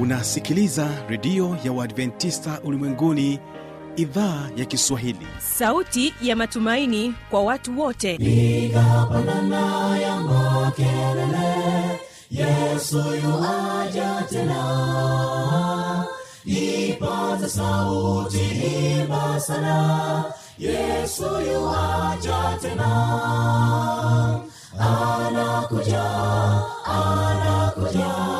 unasikiliza redio ya uadventista ulimwenguni idhaa ya kiswahili. Sauti ya matumaini kwa watu wote. Piga pandana ya makelele yesu yuaja tena. Ipata sauti himba sana yesu yuaja tena. Anakuja anakuja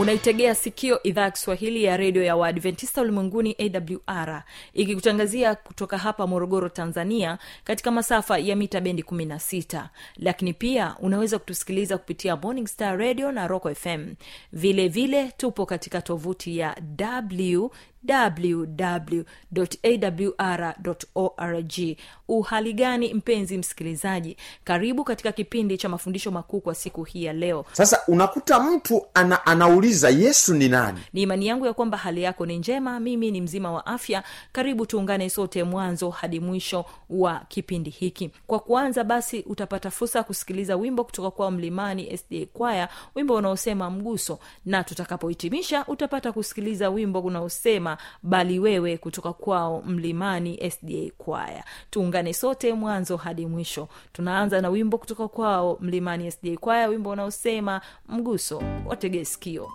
unaitegea sikio idhaa ya kiswahili ya redio ya waadventista ulimwenguni awr ikikutangazia kutoka hapa morogoro tanzania katika masafa ya mita bendi 16 lakini pia unaweza kutusikiliza kupitia morning star radio na rock fm vile vile tupo katika tovuti ya w www.awr.org uhali gani mpenzi msikilizaji? Karibu katika kipindi cha mafundisho makuu kwa siku hii ya leo. Sasa unakuta mtu ana, anauliza yesu ni nani? Ni imani yangu ya kwamba hali yako ni njema. Mimi ni mzima wa afya. Karibu tuungane sote mwanzo hadi mwisho wa kipindi hiki. Kwa kuanza basi utapata fursa ya kusikiliza wimbo kutoka kwa mlimani sda kwaya wimbo unaosema mguso. Na tutakapohitimisha utapata kusikiliza wimbo unaosema bali wewe kutoka kwao mlimani sda kwaya. Tuungane sote mwanzo hadi mwisho. Tunaanza na wimbo kutoka kwao mlimani sda kwaya wimbo unaosema mguso watege sikio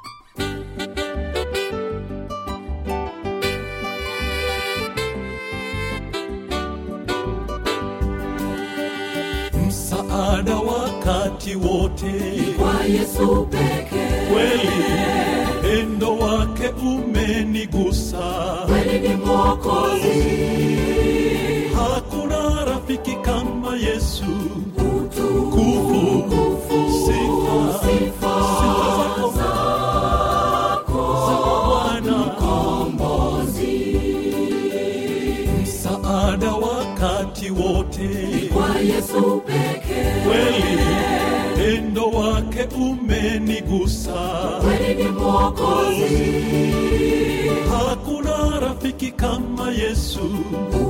msaada wakati wote. Kwa yesu pekee. Kweli pendo wake umenigusa. Kweli ni mwokozi. Hakuna rafiki kama yesu. Utukufu sifa sifa zako. bwana. Msaada wakati wote. Kwa yesu pekee. Kweli pendo wake umenigusa. Kweli ni mwokozi. Hakuna rafiki kama yesu.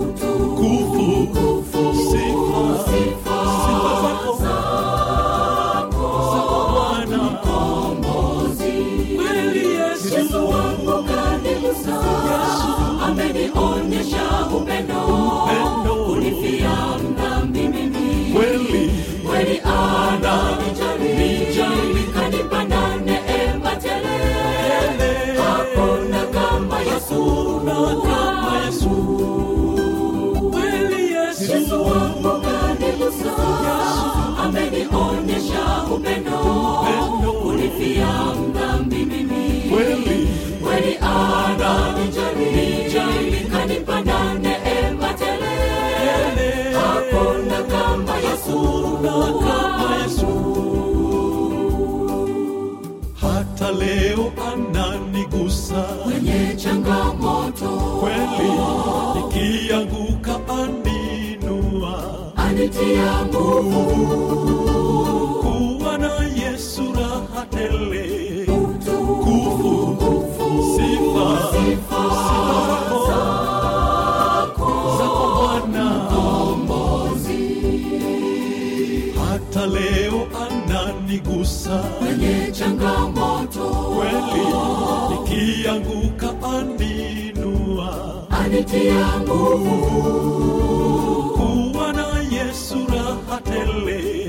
Utukufu kufu sifa sifa. sifa amenionyesha upendo kunifia mdhambi mimi kweli. Kweli ananijali changamoto. Kweli nikianguka aninua. Anitia nguvu. Kuwa na yesu raha tele. Sifa. Sifa. Zako. Bwana. Mkombozi, hata leo ananigusa kwenye changamoto. Kweli nikianguka aninua. Anitia nguvu. Kuwa na yesu raha tele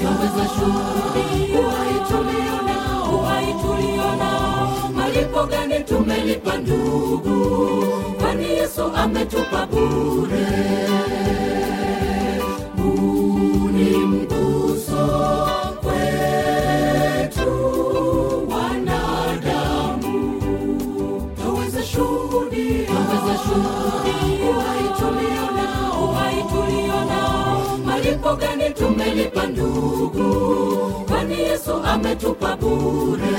twaweza shuhudia uhai tulio nao uhai tulio nao malipo gani tumelipa ndugu? Kwani yesu ametupa bure tumelipa ndugu kwani yesu ametupa bure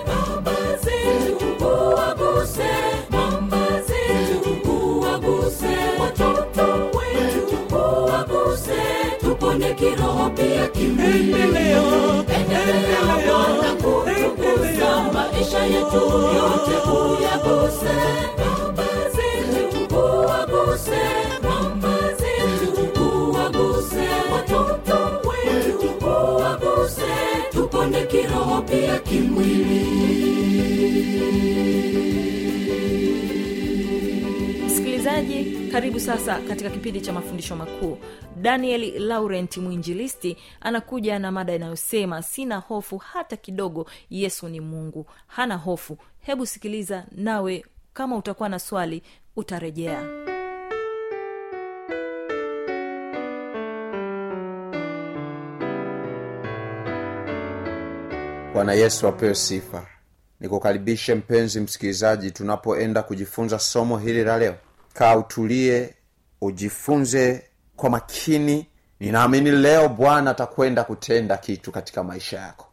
pia kimwili endelea bwana kutukuza maisha yetu yote uyaguse. Msikilizaji karibu sasa katika kipindi cha mafundisho makuu daniel laurent mwinjilisti anakuja na mada inayosema sina hofu hata kidogo yesu ni mungu. Hana hofu. Hebu sikiliza nawe kama utakuwa na swali utarejea. Bwana yesu apewe sifa. Nikukaribishe mpenzi msikilizaji tunapoenda kujifunza somo hili la leo. Kaa utulie ujifunze kwa makini ninaamini leo bwana atakwenda kutenda kitu katika maisha yako.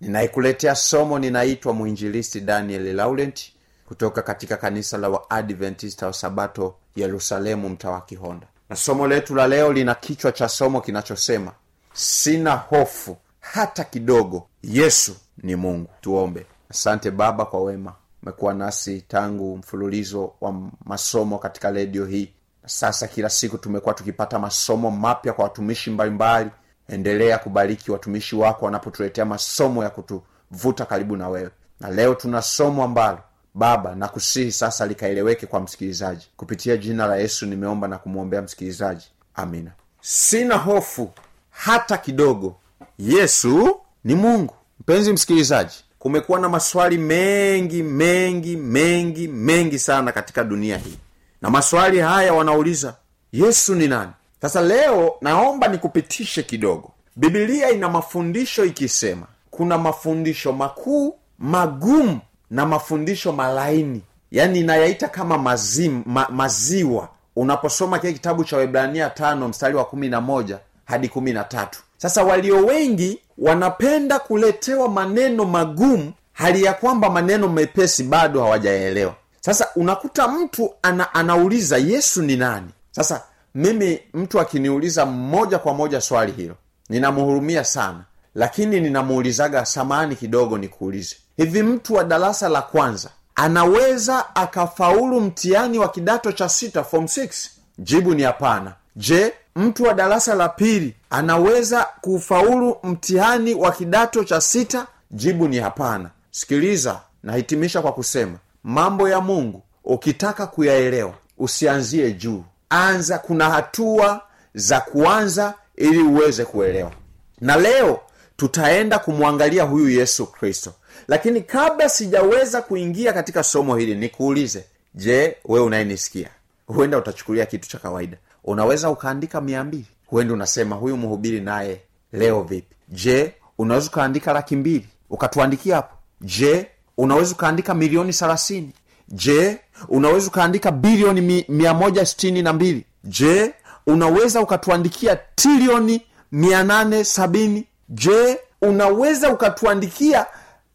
Ninaikuletea somo ninaitwa mwinjilisti daniel laurent kutoka katika kanisa la waadventista wa sabato yerusalemu mtawa kihonda. Na somo letu la leo lina kichwa cha somo kinachosema sina hofu hata kidogo yesu ni mungu. Tuombe. Asante baba kwa wema. Umekuwa nasi tangu mfululizo wa masomo katika redio hii sasa kila siku tumekuwa tukipata masomo mapya kwa watumishi mbalimbali. Endelea kubariki watumishi wako wanapotuletea masomo ya kutuvuta karibu na wewe. Na leo tuna somo ambalo baba na kusihi sasa likaeleweke kwa msikilizaji. Kupitia jina la yesu nimeomba na kumwombea msikilizaji. Amina. Sina hofu hata kidogo. Yesu ni mungu. Mpenzi msikilizaji kumekuwa na maswali mengi mengi mengi mengi sana katika dunia hii na maswali haya wanauliza yesu ni nani? Sasa leo naomba nikupitishe kidogo. Bibilia ina mafundisho ikisema kuna mafundisho makuu magumu na mafundisho malaini. Yaani inayaita kama mazim, ma, maziwa. Unaposoma kile kitabu cha webrania tano mstari wa kumi na moja hadi kumi na tatu. Sasa walio wengi wanapenda kuletewa maneno magumu hali ya kwamba maneno mepesi bado hawajaelewa sasa unakuta mtu ana, anauliza yesu ni nani? Sasa mimi mtu akiniuliza moja kwa moja swali hilo ninamhurumia sana lakini ninamuulizaga samani kidogo nikuulize. Hivi mtu wa darasa la kwanza anaweza akafaulu mtihani wa kidato cha sita form 6 jibu ni hapana. Je mtu wa darasa la pili anaweza kufaulu mtihani wa kidato cha sita? Jibu ni hapana. Sikiliza nahitimisha kwa kusema mambo ya mungu ukitaka kuyaelewa usianzie juu. Anza kuna hatua za kuanza ili uweze kuelewa. Na leo tutaenda kumwangalia huyu yesu kristo. Lakini kabla sijaweza kuingia katika somo hili nikuulize je wewe unayenisikia? Huenda utachukulia kitu cha kawaida. Unaweza ukaandika mia mbili. Huenda unasema huyu mhubiri naye leo vipi? Je unaweza ukaandika laki mbili? Ukatuandikia hapo. Je unaweza ukaandika milioni thelathini. Je unaweza ukaandika bilioni mi, mia moja sitini na mbili? Je unaweza ukatuandikia trilioni mia nane sabini? Je unaweza ukatuandikia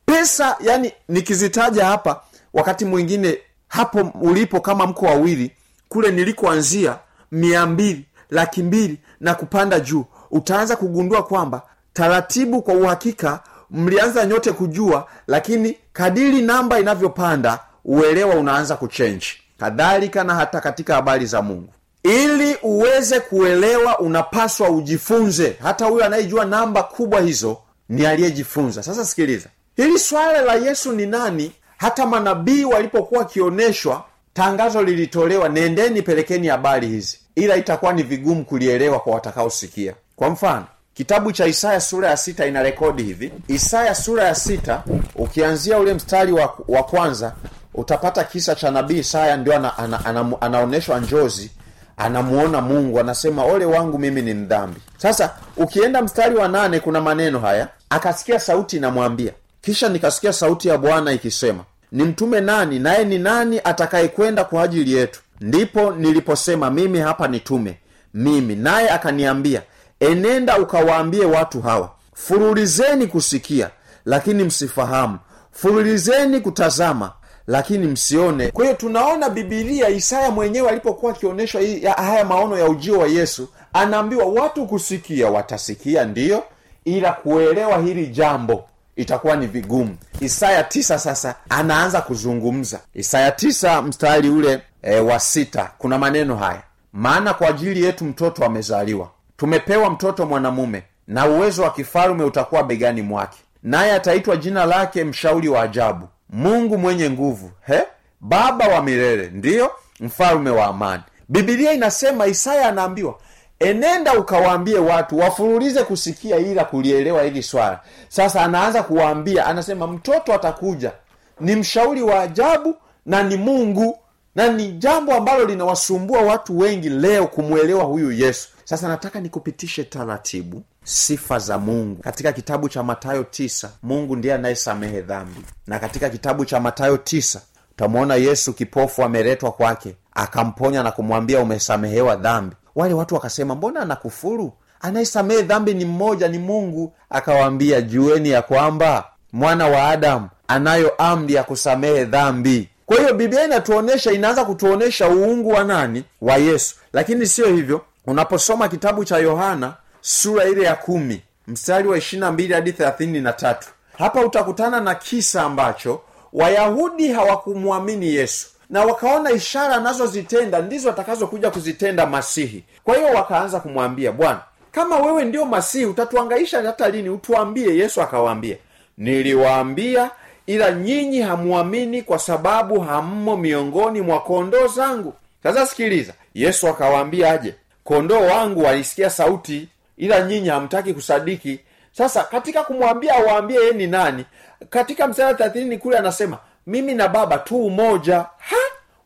pesa yani nikizitaja hapa wakati mwingine hapo ulipo kama mko wawili kule nilikoanzia mia mbili laki mbili na kupanda juu utaanza kugundua kwamba taratibu kwa uhakika mlianza nyote kujua lakini kadiri namba inavyopanda uelewa unaanza kuchenji kadhalika na hata katika habari za mungu. Ili uweze kuelewa unapaswa ujifunze. Hata huyo anayejua namba kubwa hizo ni aliyejifunza. Sasa sikiliza. Hili swala la yesu ni nani? Hata manabii walipokuwa wakioneshwa tangazo lilitolewa nendeni pelekeni habari hizi. Ila itakuwa ni vigumu kulielewa kwa watakaosikia. Kwa mfano kitabu cha isaya sura ya sita ina rekodi hivi. Isaya sura ya sita ukianzia ule mstari wa, wa kwanza utapata kisa cha nabii isaya ndio ana, ana, ana, anaonyeshwa njozi anamuona mungu anasema ole wangu mimi ni mdhambi. Sasa ukienda mstari wa nane kuna maneno haya. Akasikia sauti inamwambia. Kisha nikasikia sauti ya bwana ikisema ni mtume nani? Naye ni nani atakayekwenda kwa ajili yetu? Ndipo niliposema mimi hapa nitume. Mimi. Naye akaniambia enenda ukawaambie watu hawa furulizeni kusikia lakini msifahamu. Furulizeni kutazama lakini msione. Kwa hiyo tunaona bibilia isaya mwenyewe alipokuwa akionyeshwa haya maono ya ujio wa yesu anaambiwa watu kusikia watasikia ndiyo ila kuelewa hili jambo itakuwa ni vigumu. Isaya tisa sasa anaanza kuzungumza. Isaya tisa mstari ule e, wa sita kuna maneno haya. Maana kwa ajili yetu mtoto amezaliwa tumepewa mtoto mwanamume na uwezo wa kifalume utakuwa begani mwake. Naye ataitwa jina lake mshauri wa ajabu mungu mwenye nguvu he? Baba wa milele ndiyo mfalume wa amani. Bibilia inasema isaya anaambiwa enenda ukawaambie watu wafurulize kusikia ila kulielewa hili swala. Sasa anaanza kuwaambia anasema mtoto atakuja ni mshauri wa ajabu na ni mungu na ni jambo ambalo linawasumbua watu wengi leo kumwelewa huyu yesu sasa nataka nikupitishe taratibu sifa za mungu. Katika kitabu cha matayo tisa mungu ndiye anayesamehe dhambi. Na katika kitabu cha matayo tisa utamwona yesu kipofu ameletwa kwake akamponya na kumwambia umesamehewa dhambi. Wale watu wakasema mbona anakufuru? Anayesamehe dhambi ni mmoja ni mungu. Akawaambia jueni ya kwamba mwana wa adamu anayo amri ya kusamehe dhambi. Kwa hiyo biblia inatuonyesha inaanza kutuonyesha uungu wa nani? Wa yesu. Lakini siyo hivyo unaposoma kitabu cha yohana sura ile ya kumi mstari wa ishirina mbili hadi thelathini na tatu hapa utakutana na kisa ambacho wayahudi hawakumwamini yesu na wakaona ishara anazozitenda ndizo atakazokuja kuzitenda masihi. Kwa hiyo wakaanza kumwambia bwana kama wewe ndio masihi utatuangaisha hata lini? Utuambie. Yesu akawaambia niliwaambia ila nyinyi hamwamini kwa sababu hammo miongoni mwa kondoo zangu. Sasa sikiliza yesu akawaambia aje kondoo wangu walisikia sauti ila nyinyi hamtaki kusadiki. Sasa katika kumwambia awaambie yeye ni nani katika msara thathirini kule anasema mimi na baba tu umoja. Ha!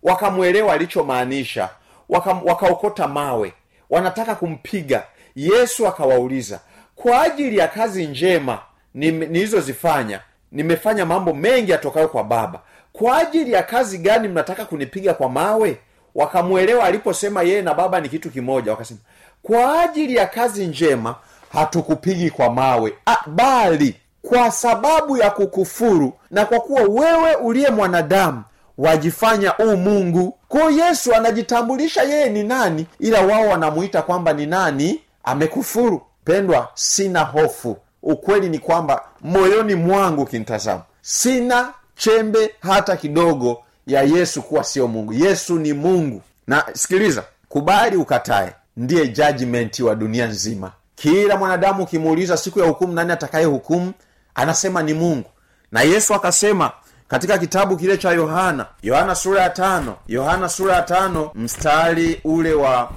Wakamwelewa alichomaanisha waka- wakaokota mawe wanataka kumpiga. Yesu akawauliza kwa ajili ya kazi njema nilizozifanya nimefanya mambo mengi yatokayo kwa baba kwa ajili ya kazi gani mnataka kunipiga kwa mawe wakamwelewa aliposema yeye na baba ni kitu kimoja wakasema kwa ajili ya kazi njema hatukupigi kwa mawe A, bali kwa sababu ya kukufuru na kwa kuwa wewe uliye mwanadamu wajifanya u mungu. Kwayo yesu anajitambulisha yeye ni nani ila wao wanamuita kwamba ni nani amekufuru. Pendwa sina hofu. Ukweli ni kwamba moyoni mwangu kinitazama sina chembe hata kidogo ya yesu kuwa sio mungu. Yesu ni mungu. Na sikiliza kubali ukatae ndiye judgmenti wa dunia nzima. Kila mwanadamu ukimuuliza siku ya hukumu nani atakaye hukumu? Anasema ni mungu. Na yesu akasema katika kitabu kile cha yohana yohana sura ya tano yohana sura ya tano mstari ule wa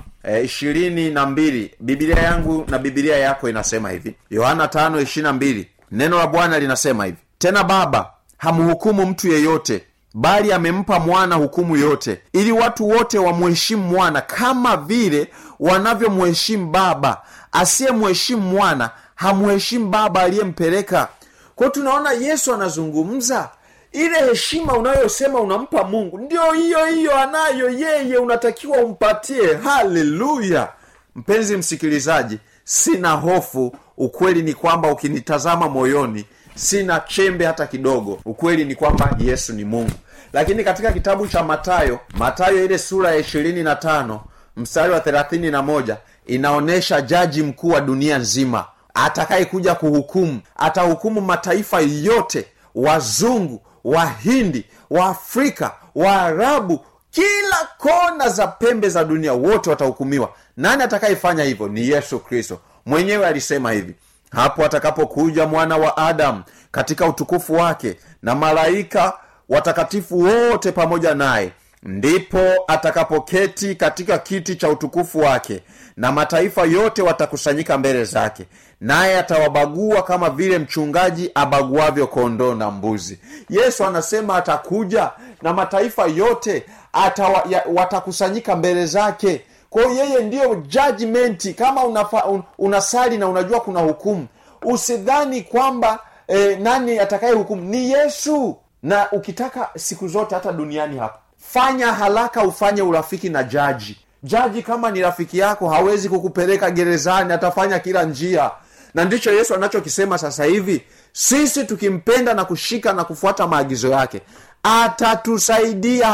ishirini na mbili. Bibilia yangu na bibilia yako inasema hivi. Yohana tano ishirina mbili. Neno la bwana linasema hivi. Tena baba hamhukumu mtu yeyote bali amempa mwana hukumu yote ili watu wote wamheshimu mwana kama vile wanavyomheshimu baba. Asiyemheshimu mwana hamheshimu baba aliyempeleka. Kwao tunaona yesu anazungumza. Ile heshima unayosema unampa mungu ndio hiyo hiyo anayo yeye unatakiwa umpatie. Haleluya! Mpenzi msikilizaji sina hofu. Ukweli ni kwamba ukinitazama moyoni sina chembe hata kidogo. Ukweli ni kwamba yesu ni mungu lakini katika kitabu cha matayo matayo ile sura ya ishirini na tano mstari wa thelathini na moja inaonyesha jaji mkuu wa dunia nzima. Atakayekuja kuhukumu atahukumu mataifa yote wazungu wahindi waafrika waarabu kila kona za pembe za dunia wote watahukumiwa. Nani atakayefanya hivyo? Ni yesu kristo. Mwenyewe alisema hivi hapo atakapokuja mwana wa adamu katika utukufu wake na malaika watakatifu wote pamoja naye. Ndipo atakapoketi katika kiti cha utukufu wake na mataifa yote watakusanyika mbele zake. Naye atawabagua kama vile mchungaji abaguavyo kondoo na mbuzi. Yesu anasema atakuja na mataifa yote atawa, ya, watakusanyika mbele zake. Kwa hiyo yeye ndiyo judgment kama unafa, un, unasali na unajua kuna hukumu usidhani kwamba eh, nani atakaye hukumu ni yesu na ukitaka siku zote hata duniani hapa fanya haraka ufanye urafiki na jaji. Jaji kama ni rafiki yako hawezi kukupeleka gerezani atafanya kila njia. Na ndicho yesu anachokisema sasa hivi sisi tukimpenda na kushika na kufuata maagizo yake atatusaidia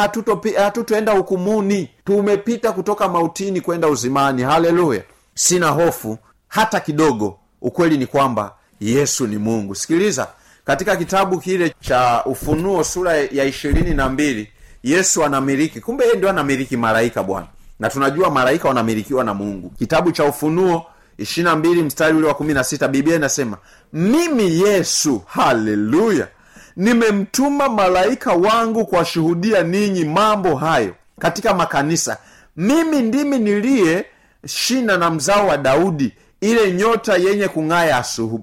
hatutoenda hukumuni. Tumepita kutoka mautini kwenda uzimani. Haleluya! Sina hofu hata kidogo. Ukweli ni kwamba yesu ni mungu. Sikiliza katika kitabu kile cha ufunuo sura ya ishirini na mbili yesu anamiliki. Kumbe yeye ndio anamiliki malaika bwana. Na tunajua malaika wanamilikiwa na mungu. Kitabu cha ufunuo ishirina mbili mstari ule wa kumi na sita biblia inasema mimi yesu haleluya nimemtuma malaika wangu kuwashuhudia ninyi mambo hayo. Katika makanisa mimi ndimi niliye shina na mzao wa daudi ile nyota yenye kung'aa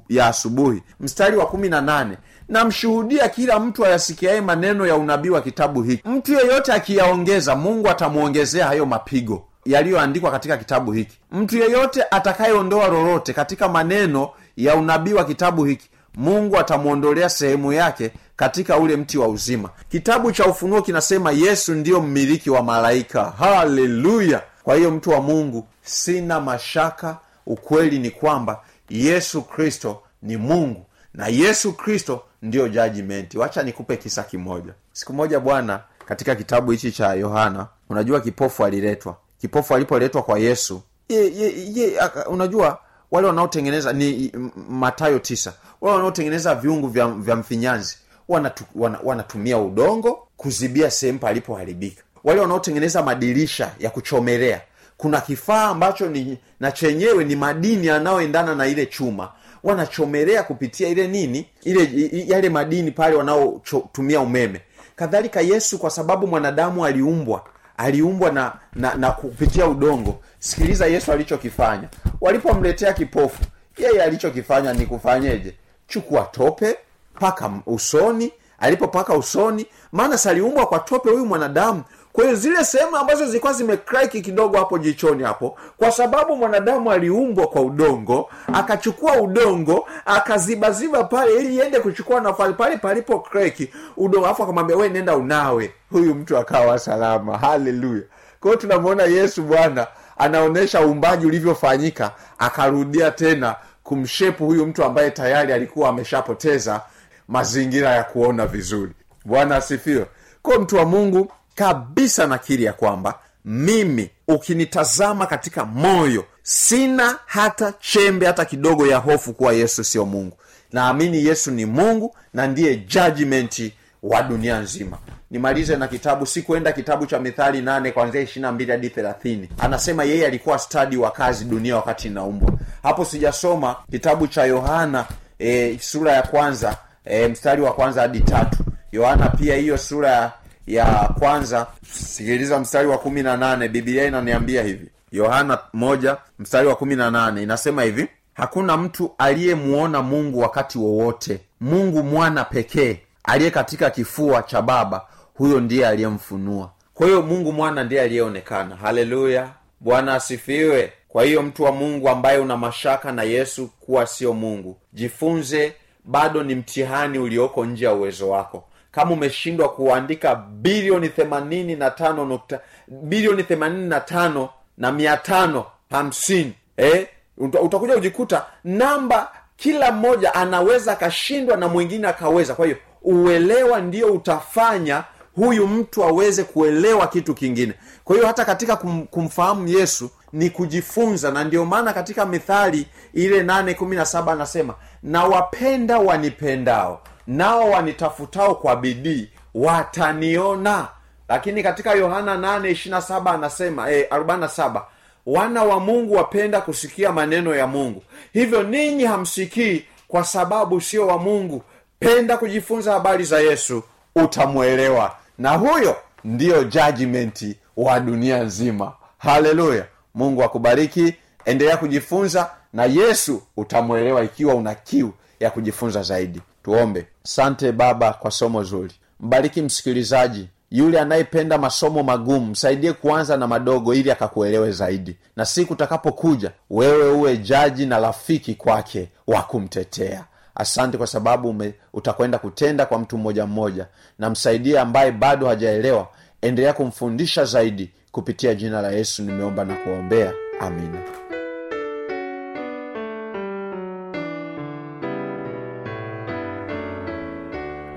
ya, asubuhi. Mstari wa kumi na nane. Namshuhudia kila mtu ayasikiaye maneno ya unabii wa kitabu hiki. Mtu yeyote akiyaongeza mungu atamwongezea hayo mapigo yaliyoandikwa katika kitabu hiki. Mtu yeyote atakayeondoa lolote katika maneno ya unabii wa kitabu hiki mungu atamwondolea sehemu yake katika ule mti wa uzima. Kitabu cha ufunuo kinasema yesu ndiyo mmiliki wa malaika. Haleluya! Kwa hiyo mtu wa mungu sina mashaka ukweli ni kwamba yesu kristo ni mungu na yesu kristo ndiyo jajimenti wacha nikupe kisa kimoja. Siku moja bwana katika kitabu hichi cha yohana unajua kipofu aliletwa. Kipofu alipoletwa kwa yesu ye, ye, ye, unajua wale wanaotengeneza ni matayo tisa wale wanaotengeneza viungu vya, vya mfinyanzi wanatu, wana, wanatumia udongo kuzibia sehemu palipoharibika. Wale wanaotengeneza madirisha ya kuchomelea kuna kifaa ambacho ni na chenyewe ni madini yanayoendana na ile chuma. Wanachomelea kupitia ile nini ile yale madini pale wanaotumia umeme. Kadhalika yesu kwa sababu mwanadamu aliumbwa aliumbwa na, na na kupitia udongo. Sikiliza yesu alichokifanya. Walipomletea kipofu yeye alichokifanya ni kufanyeje? Chukua tope paka usoni. Alipopaka usoni maana saliumbwa kwa tope huyu mwanadamu kwa zile sehemu ambazo zilikuwa zimekraki kidogo hapo jichoni hapo kwa sababu mwanadamu aliumbwa kwa udongo akachukua udongo akazibaziba pale ili iende kuchukua nafasi pale palipo kreki udongo alafu akamwambia we nenda unawe. Huyu mtu akawa salama. Haleluya kwa tunamwona yesu bwana anaonyesha uumbaji ulivyofanyika akarudia tena kumshepu huyu mtu ambaye tayari alikuwa ameshapoteza mazingira ya kuona vizuri. Bwana asifiwe. Kwa mtu wa mungu kabisa nakiri ya kwamba mimi ukinitazama katika moyo sina hata chembe hata kidogo ya hofu kuwa yesu sio mungu. Naamini yesu ni mungu na ndiye judgmenti wa dunia nzima. Nimalize na kitabu sikuenda kitabu cha mithali nane kwanzia ishirina mbili hadi thelathini. Anasema yeye alikuwa stadi wa kazi dunia wakati inaumbwa. Hapo sijasoma kitabu cha yohana e, sura ya kwanza e, mstari wa kwanza hadi tatu. Yohana pia hiyo sura ya, ya kwanza sikiliza mstari wa kumi na nane bibilia inaniambia hivi. Yohana moja mstari wa kumi na nane inasema hivi hakuna mtu aliyemuona mungu wakati wowote. Mungu mwana pekee aliye katika kifua cha baba huyo ndiye aliyemfunua. Kwa hiyo mungu mwana ndiye aliyeonekana. Haleluya! Bwana asifiwe! Kwa hiyo mtu wa mungu ambaye una mashaka na yesu kuwa sio mungu jifunze bado ni mtihani ulioko nje ya uwezo wako kama umeshindwa kuandika bilioni themanini na tano nukta bilioni themanini na tano na mia tano hamsini eh? Utakuja kujikuta namba kila mmoja anaweza akashindwa na mwingine akaweza. Kwa hiyo uelewa ndio utafanya huyu mtu aweze kuelewa kitu kingine. Kwa hiyo hata katika kum, kumfahamu yesu ni kujifunza na ndio maana katika mithali ile nane kumi na saba anasema nawapenda wanipendao nao wanitafutao kwa bidii wataniona. Lakini katika yohana 8 anasema e, 47 wana wa mungu wapenda kusikia maneno ya mungu. Hivyo ninyi hamsikii kwa sababu sio wa mungu. Penda kujifunza habari za yesu utamwelewa. Na huyo ndiyo jajmenti wa dunia nzima. Haleluya. Mungu akubariki. Endelea kujifunza na yesu utamwelewa ikiwa una kiu ya kujifunza zaidi tuombe. Sante baba kwa somo zuri. Mbariki msikilizaji yule anayependa masomo magumu msaidie kuanza na madogo ili akakuelewe zaidi. Na siku utakapokuja wewe uwe jaji na rafiki kwake wa kumtetea. Asante kwa sababu ume, utakwenda kutenda kwa mtu mmoja mmoja. Na msaidie ambaye bado hajaelewa endelea kumfundisha zaidi kupitia jina la yesu nimeomba na kuombea. Amina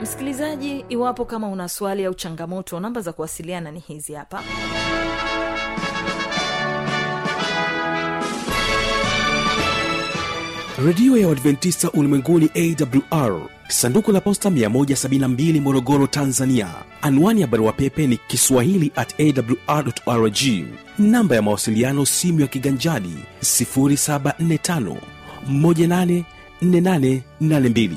msikilizaji iwapo kama una swali au changamoto namba za kuwasiliana ni hizi hapa. Redio ya uadventista ulimwenguni awr sanduku la posta 172 morogoro tanzania. Anwani ya barua pepe ni kiswahili at awrrg namba ya mawasiliano simu ya kiganjadi 745 184882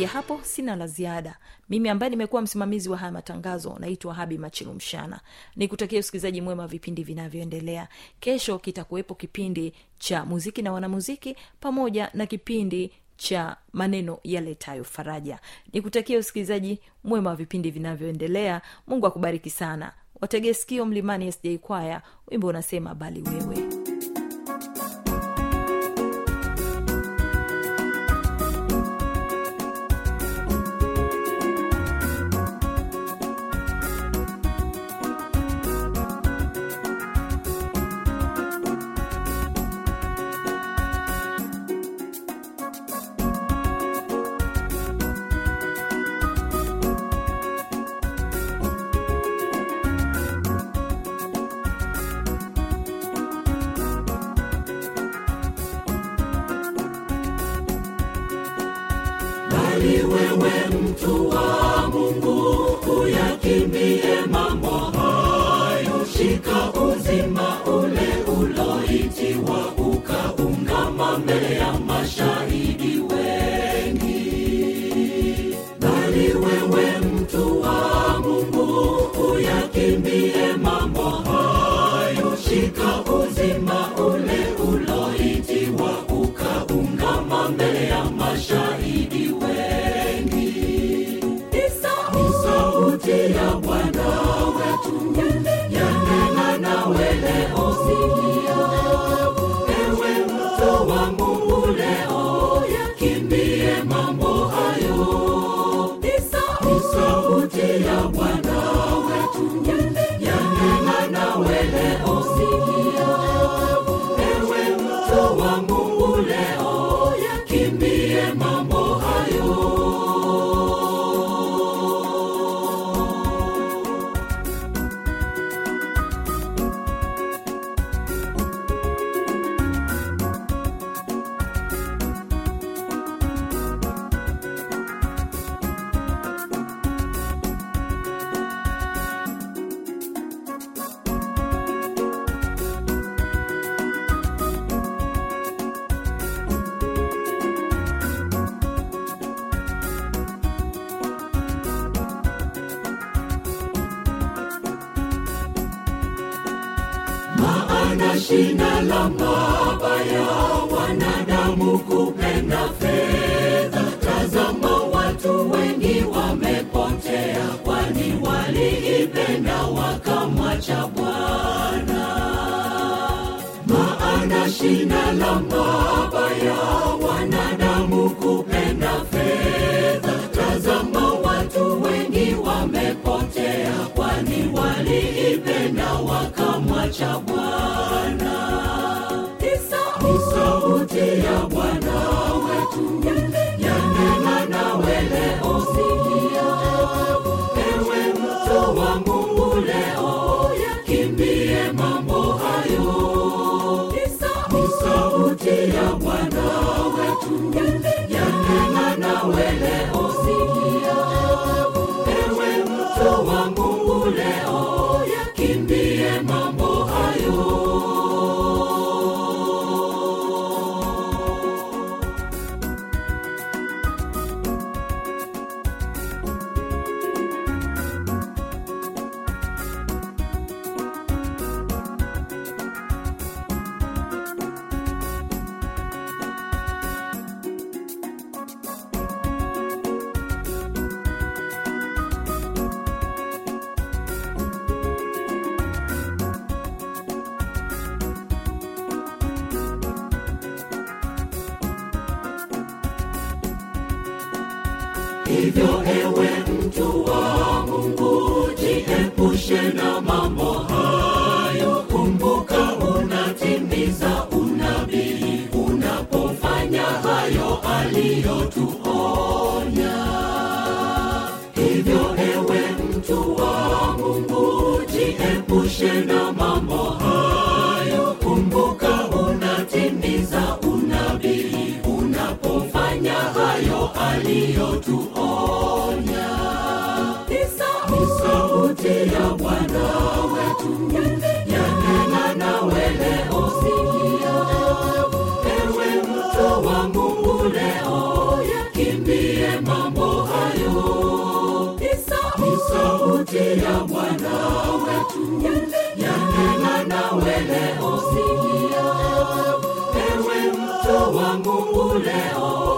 kufikia hapo sina la ziada. Mimi ambaye nimekuwa msimamizi wa haya matangazo naitwa habi machilumshana nikutakia usikilizaji mwema vipindi vinavyoendelea. Kesho kitakuwepo kipindi cha muziki na wanamuziki pamoja na kipindi cha maneno yaletayo faraja. Nikutakia usikilizaji mwema wa vipindi vinavyoendelea. Mungu akubariki sana. Wategeskio mlimani sj kwaya. Wimbo unasema bali wewe ewe mtu tena shina la mabaya, wanadamu kupenda fedha. Tazama, watu wengi wamepotea, kwani waliipenda wakamwacha Bwana. Maana shina la mabaya cha Bwana ni sauti ya Bwana wetu. Aliyotuonya ni sauti ya bwana wetu. Yanena nawe leo sikia ewe mtu wa mungu leo yakimbie mambo hayo. Ni sauti ya bwana wetu. Yanena nawe leo sikia ewe mtu wa mungu leo